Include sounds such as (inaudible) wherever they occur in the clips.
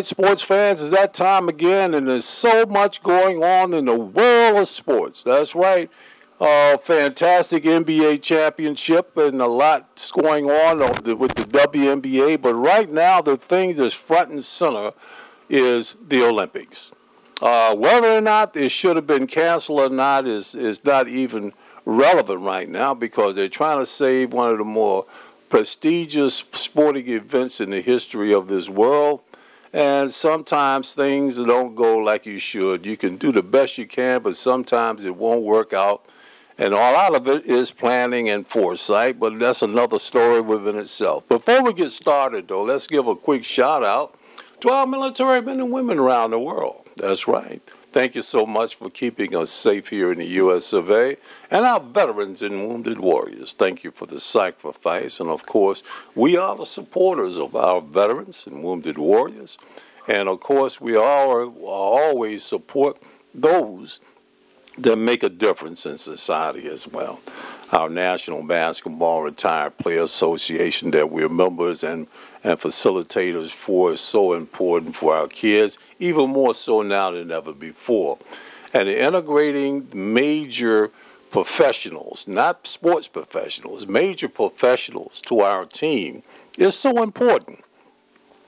right, sports fans, it's that time again, and there's so much going on in the world of sports. That's right. Uh, fantastic NBA championship and a lot going on with the WNBA. But right now, the thing that's front and center is the Olympics. Uh, whether or not it should have been canceled or not is, is not even relevant right now because they're trying to save one of the more prestigious sporting events in the history of this world. And sometimes things don't go like you should. You can do the best you can, but sometimes it won't work out. And all out of it is planning and foresight, but that's another story within itself. Before we get started, though, let's give a quick shout out to our military men and women around the world. That's right. Thank you so much for keeping us safe here in the U.S. of A. And our veterans and wounded warriors, thank you for the sacrifice. And of course, we are the supporters of our veterans and wounded warriors. And of course, we are, always support those that make a difference in society as well. Our National Basketball Retired Player Association that we're members and, and facilitators for is so important for our kids even more so now than ever before. And integrating major professionals, not sports professionals, major professionals to our team is so important.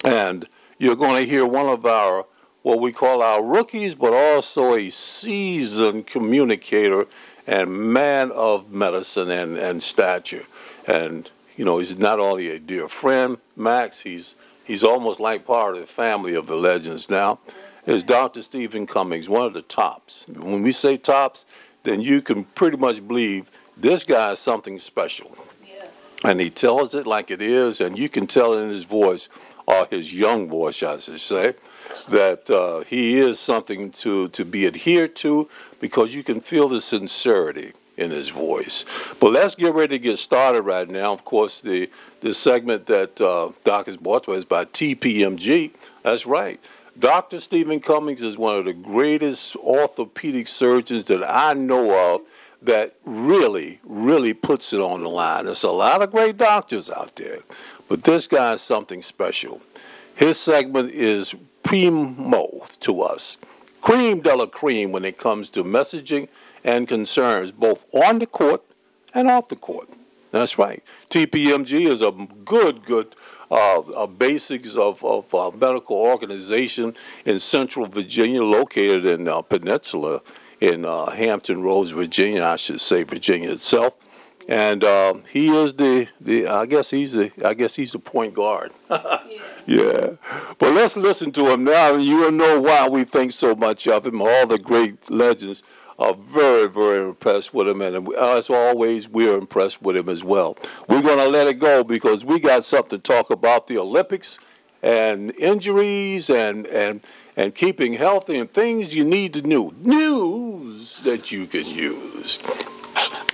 And you're going to hear one of our, what we call our rookies, but also a seasoned communicator and man of medicine and, and stature. And, you know, he's not only a dear friend, Max, he's he's almost like part of the family of the legends now, is Dr. Stephen Cummings, one of the tops. When we say tops, then you can pretty much believe this guy is something special. Yeah. And he tells it like it is, and you can tell in his voice, or his young voice, I should say, that uh, he is something to, to be adhered to because you can feel the sincerity in his voice. But let's get ready to get started right now. Of course, the, the segment that uh, Doc has brought to us by TPMG. That's right. Dr. Stephen Cummings is one of the greatest orthopedic surgeons that I know of that really, really puts it on the line. There's a lot of great doctors out there, but this guy is something special. His segment is primo to us, cream de la cream when it comes to messaging and concerns, both on the court and off the court. That's right. TPMG is a good, good uh, uh, basics of, of uh, medical organization in central Virginia, located in uh, Peninsula in uh, Hampton Roads, Virginia. I should say Virginia itself. And um, he is the, the I guess he's the I guess he's the point guard. yeah. (laughs) yeah. But let's listen to him now. You will know why we think so much of him. All the great legends are very, very impressed with him, and as always, we're impressed with him as well. We're going to let it go because we got something to talk about the Olympics and injuries and and and keeping healthy and things you need to know. News that you can use.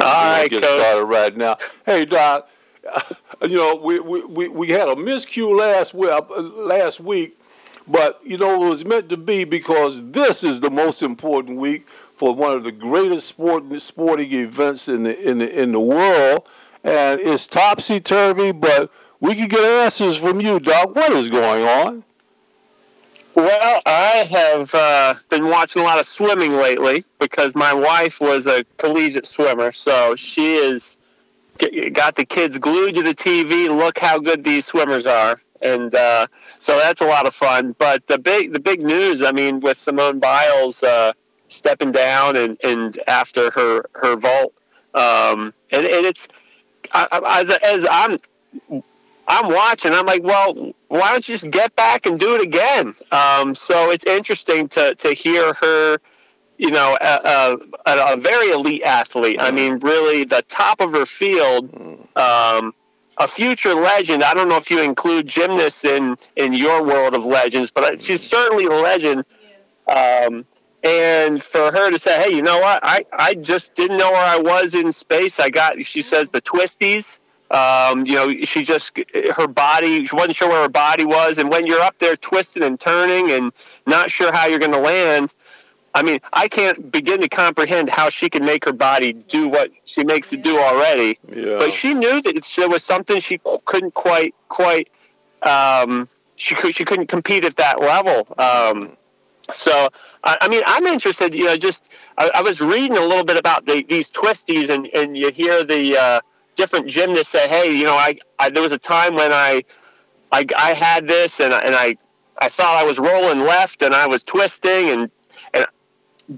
All right, get Coach. started right now. Hey, Doc. (laughs) You know, we, we, we had a miscue last week, uh, last week, but you know it was meant to be because this is the most important week for one of the greatest sport, sporting events in the in the in the world, and it's topsy turvy. But we can get answers from you, Doc. What is going on? Well, I have uh, been watching a lot of swimming lately because my wife was a collegiate swimmer, so she is got the kids glued to the TV. Look how good these swimmers are, and uh, so that's a lot of fun. But the big the big news, I mean, with Simone Biles. Uh, stepping down and, and after her her vault. Um, and, and it's I, as as I'm I'm watching. I'm like, well, why don't you just get back and do it again? Um, so it's interesting to to hear her. You know, a, a, a very elite athlete. I mean, really the top of her field. Um, a future legend. I don't know if you include gymnasts in in your world of legends, but she's certainly a legend. Um, and for her to say, "Hey, you know what? I I just didn't know where I was in space. I got," she says, the twisties. Um, you know, she just her body. She wasn't sure where her body was, and when you're up there twisting and turning and not sure how you're going to land. I mean, I can't begin to comprehend how she can make her body do what she makes it do already. Yeah. But she knew that there was something she couldn't quite quite um, she could she couldn't compete at that level. Um, so I, I mean, I'm interested. You know, just I, I was reading a little bit about the, these twisties, and and you hear the uh, different gymnasts say, "Hey, you know, I, I there was a time when I I, I had this, and and I I thought I was rolling left, and I was twisting, and and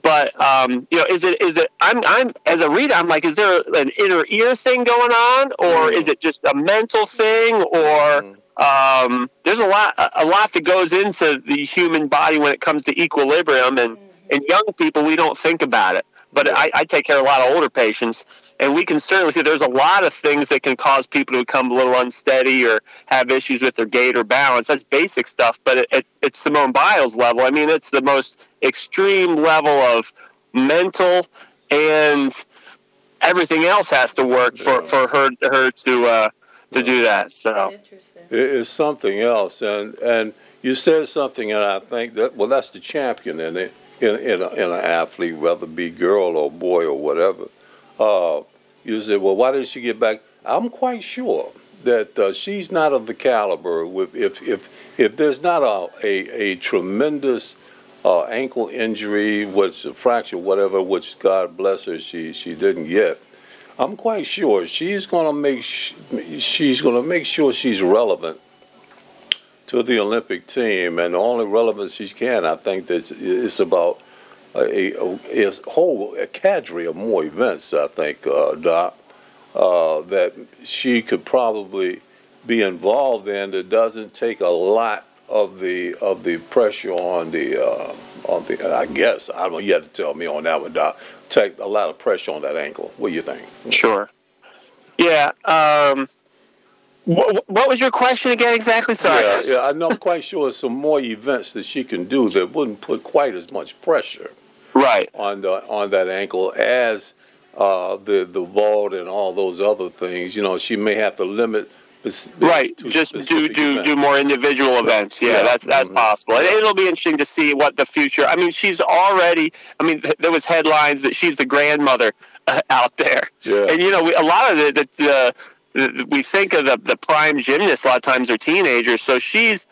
but um, you know, is it is it? I'm I'm as a reader, I'm like, is there an inner ear thing going on, or mm. is it just a mental thing, or mm. Um, there's a lot a lot that goes into the human body when it comes to equilibrium, and mm-hmm. and young people we don't think about it. But I, I take care of a lot of older patients, and we can certainly see there's a lot of things that can cause people to become a little unsteady or have issues with their gait or balance. That's basic stuff, but it, it, it's Simone Biles level. I mean, it's the most extreme level of mental and everything else has to work for, for her her to uh, to do that. So it is something else, and and you said something, and I think that well, that's the champion in it in in, a, in an athlete, whether it be girl or boy or whatever. Uh, you said, well, why did she get back? I'm quite sure that uh, she's not of the caliber. With if if if there's not a a, a tremendous uh, ankle injury, which a fracture, whatever, which God bless her, she she didn't get. I'm quite sure she's going to make sh- she's going to make sure she's relevant to the Olympic team, and the only relevance she can, I think, that it's about a, a, a, whole a cadre of more events. I think, uh, Doc, uh, that she could probably be involved in that doesn't take a lot of the of the pressure on the uh, on the. I guess I don't know. You have to tell me on that one, Doc take a lot of pressure on that ankle. What do you think? Sure. Yeah. Um, what, what, was your question again exactly? Sorry. Yeah, yeah, I'm not quite sure some more events that she can do that wouldn't put quite as much pressure right on the, on that ankle as uh, the the vault and all those other things. You know, she may have to limit right just do do events. do more individual events yeah, yeah. that's that's mm-hmm. possible and it'll be interesting to see what the future i mean she's already i mean there was headlines that she's the grandmother uh, out there yeah. and you know we, a lot of the, the, the, we think of the, the prime gymnasts a lot of times they're teenagers so she's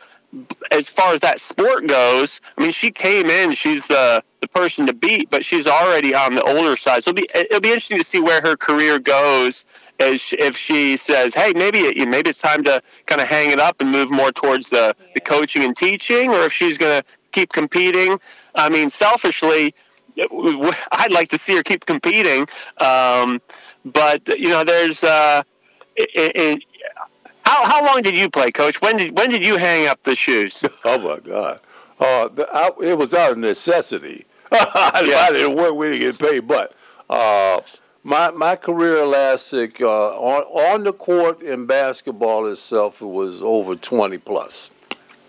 as far as that sport goes i mean she came in she's the the person to beat but she's already on the older side so it'll be it'll be interesting to see where her career goes as if she says, "Hey, maybe it, maybe it's time to kind of hang it up and move more towards the, the coaching and teaching," or if she's going to keep competing. I mean, selfishly, (laughs) I'd like to see her keep competing, um, but you know, there's uh, it, it, how how long did you play, Coach? When did when did you hang up the shoes? (laughs) Oh my God, uh, I, it was out of necessity. (laughs) I, yeah. I didn't work, we didn't get paid, but. Uh, my my career lasted uh, on on the court in basketball itself. It was over twenty plus.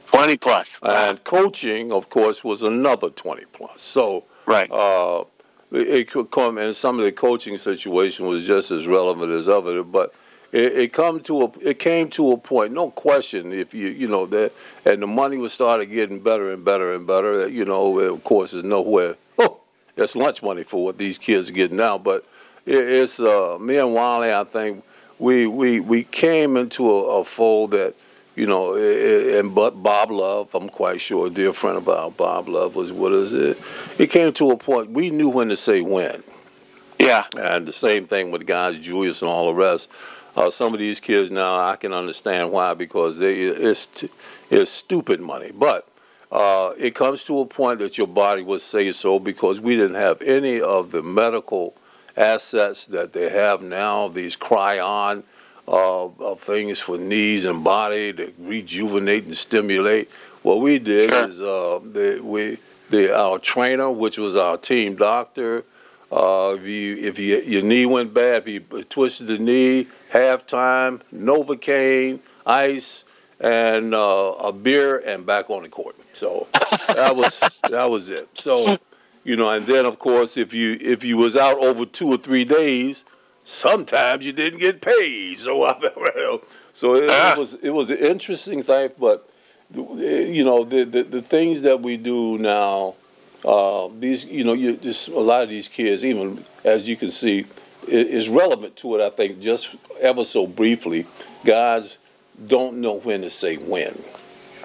Twenty plus. And coaching, of course, was another twenty plus. So right. Uh, it, could come, and some of the coaching situation was just as relevant as other, but. It, it come to a it came to a point, no question. If you you know that, and the money was started getting better and better and better. You know, of course, there's nowhere. Oh, that's lunch money for what these kids are getting now. But it's uh, me and Wally. I think we we we came into a, a fold that you know, and but Bob Love, I'm quite sure a dear friend of ours, Bob Love was what is it? It came to a point we knew when to say when. Yeah. And the same thing with guys, Julius and all the rest. Uh, some of these kids now, I can understand why because they it's it's stupid money, but. Uh, it comes to a point that your body would say so because we didn't have any of the medical assets that they have now, these cryon uh, uh, things for knees and body to rejuvenate and stimulate. What we did sure. is uh, the, we the our trainer, which was our team doctor. Uh, if you if you, your knee went bad, if you twisted the knee, halftime, Novocaine, ice, and uh, a beer, and back on the court. So that was that was it. So you know, and then of course, if you if you was out over two or three days, sometimes you didn't get paid. So (laughs) I, so it, ah. it was it was an interesting thing, but you know, the the, the things that we do now. Uh, these, you know, you just a lot of these kids, even as you can see, is relevant to it. I think just ever so briefly, guys don't know when to say when.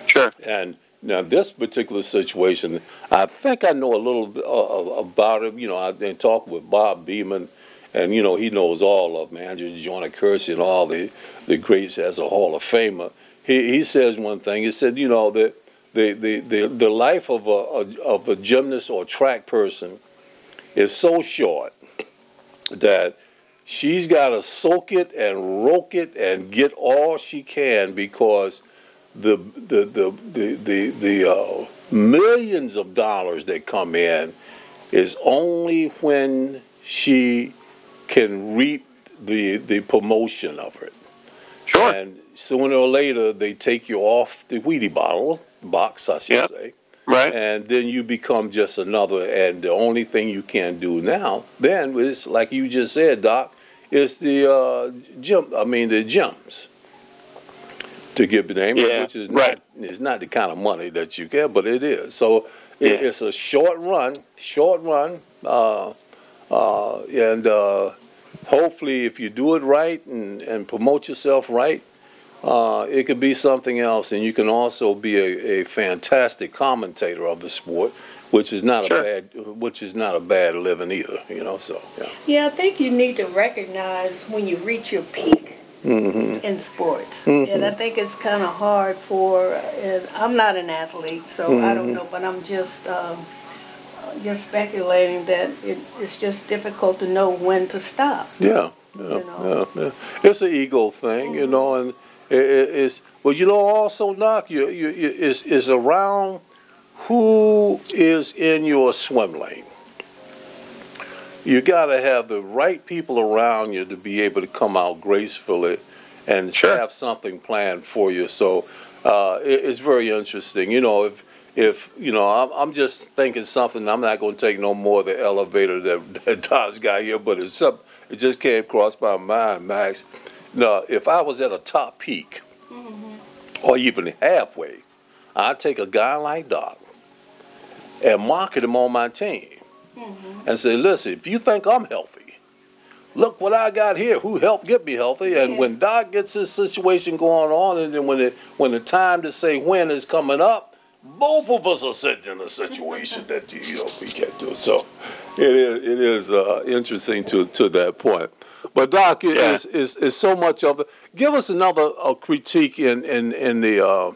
Sure. And now this particular situation, I think I know a little uh, about it. You know, I've been talking with Bob Beamon, and you know he knows all of them, Andrew Joyner Kersee and all the the greats as a Hall of Famer. He he says one thing. He said, you know, that the the the, the life of a, a of a gymnast or track person is so short that she's got to soak it and roke it and get all she can because the the the the the, the uh, millions of dollars that come in is only when she can reap the the promotion of it. Sure. And sooner or later, they take you off the Wheatie bottle box, I should Yep. say Right. and then you become just another. And the only thing you can do now, then is like you just said, Doc, is the uh, jump. I mean the jumps. To give the name, Yeah, which is right. not is not the kind of money that you get, but it is. So it, Yeah. it's a short run, short run, uh, uh, and uh, hopefully, if you do it right and, and promote yourself right, uh, it could be something else, and you can also be a, a fantastic commentator of the sport, which is not Sure. a bad, which is not a bad living either. You know, so yeah. Yeah, I think you need to recognize when you reach your peak hmm in sports. Mhm. And I think it's kind of hard for, I'm not an athlete, so I don't Mhm. know, but I'm just, um, just speculating that it, it's just difficult to know when to stop. Yeah, yeah, You know. yeah, yeah. It's an ego thing, you know, and it, it, it's. Well, you know, also, knock you, you, you is is around who is in your swim lane. You got to have the right people around you to be able to come out gracefully and Sure. have something planned for you. So uh, it, it's very interesting. You know, if if you know, I'm, I'm just thinking something. I'm not going to take no more of the elevator that, (laughs) that Don's got here, but it's some, it just came across my mind, Max. Now, if I was at a top peak, or even halfway, I'd take a guy like Doc and market him on my team and say, listen, if you think I'm healthy, look what I got here. Who helped get me healthy? And Yeah. when Doc gets this situation going on, and then when it when the time to say when is coming up, both of us are sitting in a situation (laughs) that you, you know we can't do. So it is it is uh, interesting to to that point. But Doc, it Yeah. is, is is so much of it. Give us another uh, critique in in in the. Uh,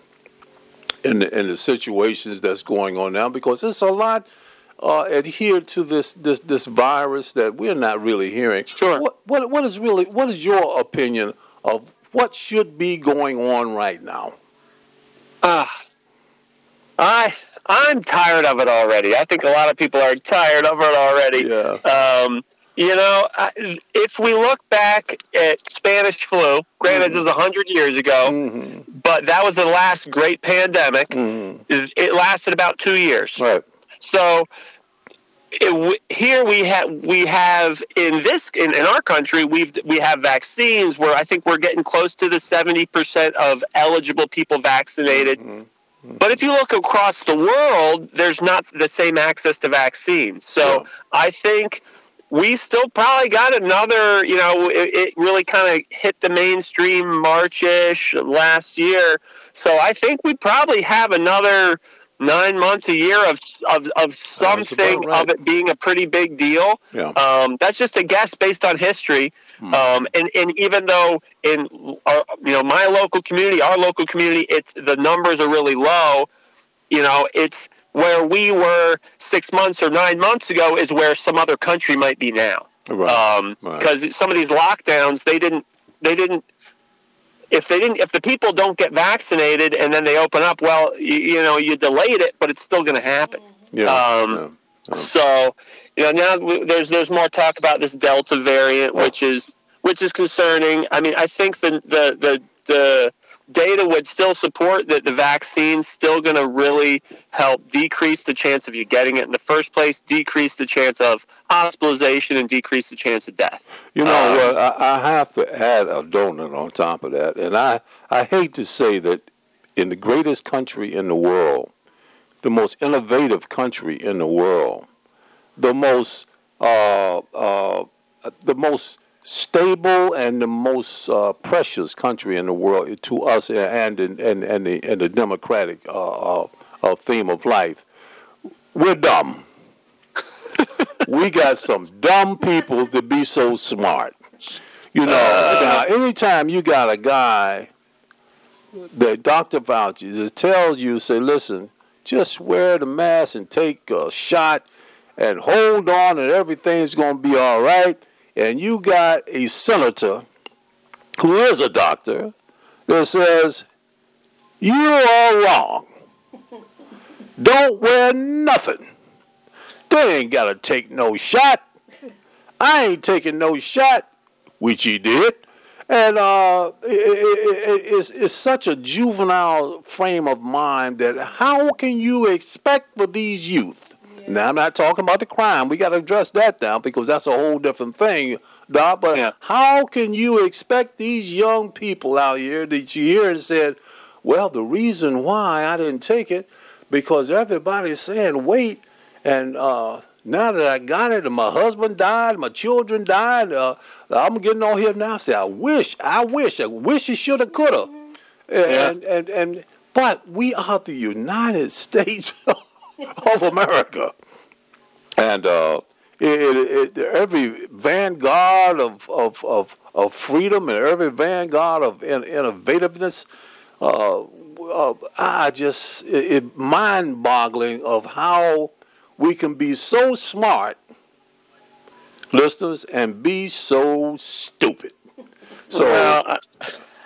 in the, in the situations that's going on now because it's a lot uh, adhered to this, this this virus that we're not really hearing. Sure. What, what what is really what is your opinion of what should be going on right now? Ah, I I'm tired of it already. I think a lot of people are tired of it already. Yeah. Um, you know, if we look back at Spanish flu, granted it was a hundred years ago, hmm but that was the last great pandemic. It it lasted about two years. Right. So it, here we have we have in this in, in our country we've we have vaccines where I think we're getting close to the seventy percent of eligible people vaccinated. Mhm. But if you look across the world, there's not the same access to vaccines. So Yeah. I think we still probably got another, you know, it, it really kind of hit the mainstream March-ish last year. So I think we probably have another nine months a year of of, of something right. of it being a pretty big deal. Yeah. Um, that's just a guess based on history. Hmm. Um, and, and even though in our, you know my local community, our local community, it's the numbers are really low. You know, it's where we were six months or nine months ago is where some other country might be now. Right. Um, Right. Because some of these lockdowns, they didn't, they didn't. If they didn't, if the people don't get vaccinated and then they open up, well, you, you know, you delayed it, but it's still going to happen. yeah. um, yeah. Yeah. So, you know, now w- there's there's more talk about this Delta variant, which is which is concerning. I mean, I think the the the, the data would still support that the vaccine's still going to really help decrease the chance of you getting it in the first place, decrease the chance of hospitalization, and decrease the chance of death. You know Um, what? I, I have to add a donut on top of that, and I I hate to say that in the greatest country in the world, the most innovative country in the world, the most uh, uh, the most stable and the most uh, precious country in the world to us and and and, and the and the democratic uh, uh, uh theme of life. We're dumb. (laughs) we got some dumb people to be so smart. You know, uh, now anytime you got a guy that Dr. Fauci that tells you, say, listen, just wear the mask and take a shot and hold on and everything's going to be all right. And you got a senator who is a doctor that says, you are wrong. Don't wear nothing. They ain't got to take no shot. I ain't taking no shot, which he did. And uh, it, it, it's, it's such a juvenile frame of mind that how can you expect for these youth? Now, I'm not talking about the crime. We got to address that now because that's a whole different thing, Doc. But yeah. how can you expect these young people out here that you hear and said, well, the reason why I didn't take it because everybody's saying wait, and uh, now that I got it, and my husband died, my children died, uh, I'm getting on here now. Say, I wish, I wish, I wish you should have, could have, yeah. and, and and but we are the United (laughs) States (laughs) of America, and uh, it, it, every vanguard of, of, of, of freedom and every vanguard of in, innovativeness. Uh, uh, I just it, it mind-boggling of how we can be so smart, listeners, and be so stupid. So. Well,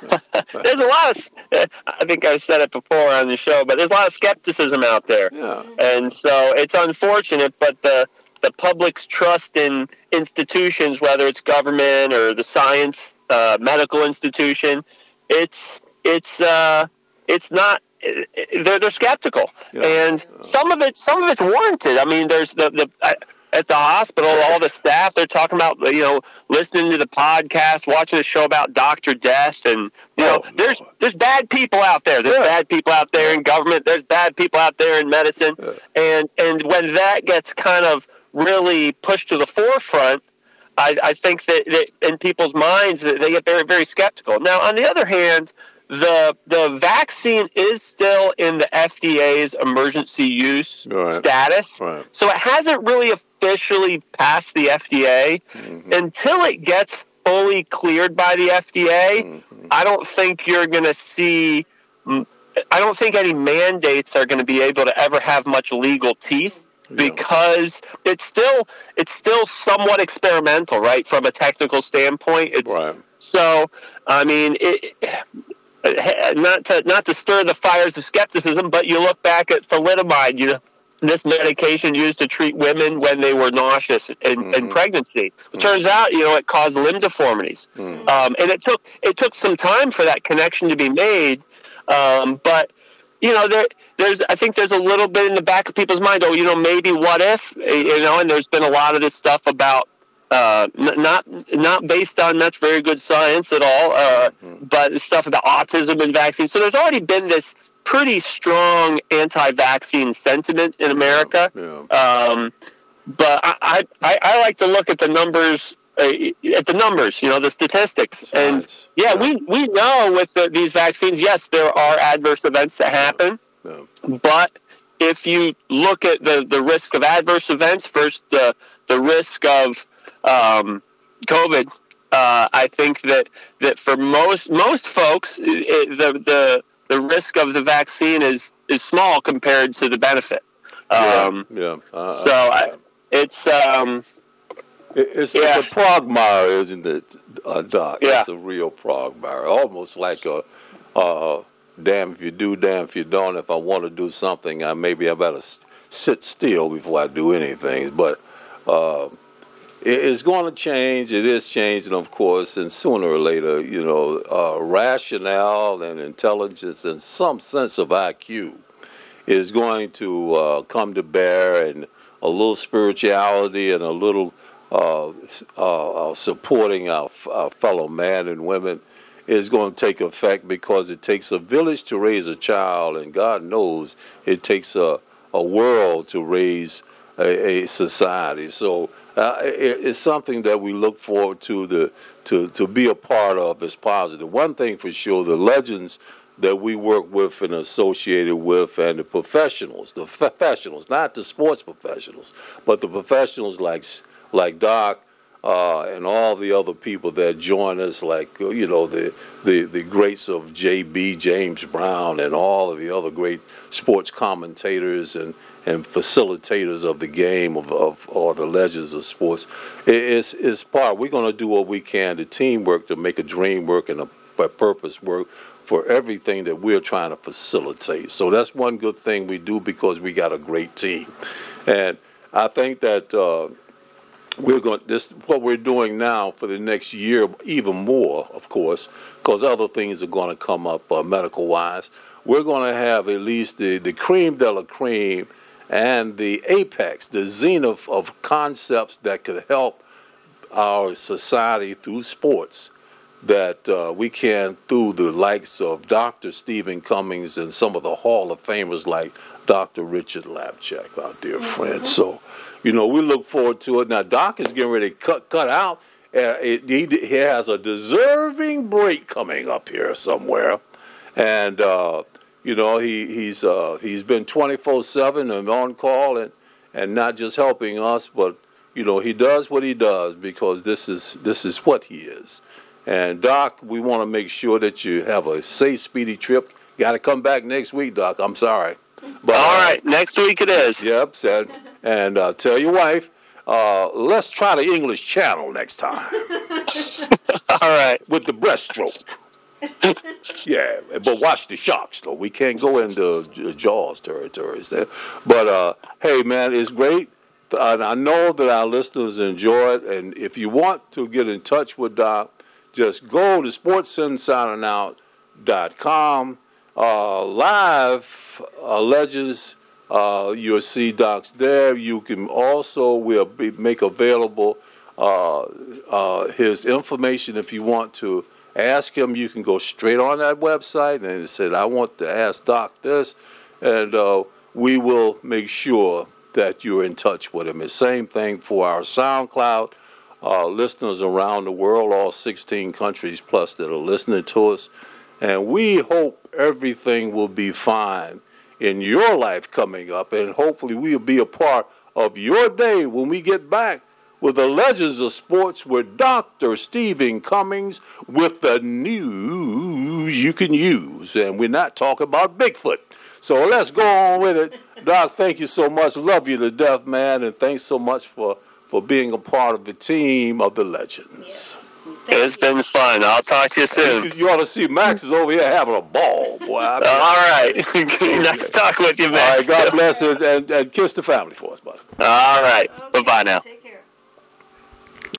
(laughs) there's a lot of (laughs) i think i've said it before on the show but there's a lot of skepticism out there yeah. and so it's unfortunate but the the public's trust in institutions whether it's government or the science uh, medical institution it's it's uh, it's not they're they're skeptical, yeah. and some of it some of it's warranted. I mean, there's the the. I, at the hospital, all the staff they're talking about, you know, listening to the podcast, watching the show about Doctor Death, and you know, oh, there's there's bad people out there. There's yeah. bad people out there in government. There's bad people out there in medicine, yeah. and and when that gets kind of really pushed to the forefront, I, I think that, that in people's minds that they get very very skeptical. Now, on the other hand, the the vaccine is still in the FDA's emergency use right. status, right. so it hasn't really officially passed the FDA mm-hmm. until it gets fully cleared by the FDA. Mm-hmm. I don't think you're going to see. I don't think any mandates are going to be able to ever have much legal teeth because yeah. it's still it's still somewhat experimental, right? From a technical standpoint, it's right. so. I mean, it, not to not to stir the fires of skepticism, but you look back at thalidomide, you know, this medication used to treat women when they were nauseous in, mm-hmm. in pregnancy. It mm-hmm. turns out, you know, it caused limb deformities, mm-hmm. um, and it took it took some time for that connection to be made. Um, but you know, there there's I think there's a little bit in the back of people's mind. Oh, you know, maybe what if? You know, and there's been a lot of this stuff about uh, not not based on much very good science at all, uh, mm-hmm. but stuff about autism and vaccines. So there's already been this pretty strong anti-vaccine sentiment in America. Yeah. Um, but I, I, I like to look at the numbers uh, at the numbers, you know, the statistics. And yeah, yeah, we we know with the, these vaccines, yes, there are adverse events that happen, yeah. but if you look at the, the risk of adverse events versus the the risk of um, COVID, uh, I think that, that for most most folks, it, the the the risk of the vaccine is is small compared to the benefit. Um, yeah. yeah. Uh, so I, it's um, it, it's, yeah. it's a progmire, isn't it, uh, Doc? Yeah. It's a real progmire, almost like a. Uh, damn if you do, damn if you don't. If I want to do something, I maybe I better sit still before I do anything. But uh, it's going to change. It is changing, of course, and sooner or later, you know, uh, rationale and intelligence and some sense of IQ is going to uh, come to bear, and a little spirituality and a little uh, uh, uh supporting our, our, fellow man and women is going to take effect because it takes a village to raise a child, and God knows it takes a, a world to raise a, a society. So uh, it, it's something that we look forward to the to to be a part of is positive. One thing for sure, the legends that we work with and associated with, and the professionals, the professionals, not the sports professionals, but the professionals like like Doc uh, and all the other people that join us, like uh, you know the the the greats of JB James Brown and all of the other great sports commentators and and facilitators of the game of, of or the legends of sports. It, it's it's part. We're going to do what we can to teamwork to make a dream work and a, a purpose work for everything that we're trying to facilitate. So that's one good thing we do because we got a great team, and I think that. Uh, we're going this what we're doing now for the next year even more of course because other things are going to come up uh, medical wise we're going to have at least the, the cream de la cream and the apex the zenith of concepts that could help our society through sports that uh, we can through the likes of dr stephen cummings and some of the hall of famers like dr richard lapchick our dear mm-hmm. friend so you know, we look forward to it. Now, Doc is getting ready to cut cut out. Uh, it, he, he has a deserving break coming up here somewhere, and uh, you know he he's uh, he's been twenty four seven and on call and and not just helping us, but you know he does what he does because this is this is what he is. And Doc, we want to make sure that you have a safe, speedy trip. Got to come back next week, Doc. I'm sorry. But, All right, next week it is. Yep, said. And uh, tell your wife, uh, let's try the English Channel next time. (laughs) All right. With the breaststroke. (laughs) yeah, but watch the sharks though. We can't go into Jaws territories there. But uh, hey, man, it's great. And I know that our listeners enjoy it. And if you want to get in touch with Doc, just go to sportsinsideandout.com. Uh, live uh, Legends uh, you'll see docs there. You can also we will be, make available uh, uh, his information if you want to ask him. You can go straight on that website and say, "I want to ask Doc this," and uh, we will make sure that you're in touch with him. The same thing for our SoundCloud uh, listeners around the world, all 16 countries plus that are listening to us, and we hope everything will be fine in your life coming up, and hopefully we'll be a part of your day when we get back with the legends of sports with Dr. Stephen Cummings with the news you can use. And we're not talking about Bigfoot. So let's go on with it. Doc, thank you so much. Love you to death, man. And thanks so much for, for being a part of the team of the legends. It's been fun. I'll talk to you soon. You, you ought to see Max is over here having a ball, boy. I (laughs) mean, (laughs) All right. nice talking with you, Max. All right. God bless (laughs) and, and, and kiss the family for us, buddy. All right. Okay. Bye bye now.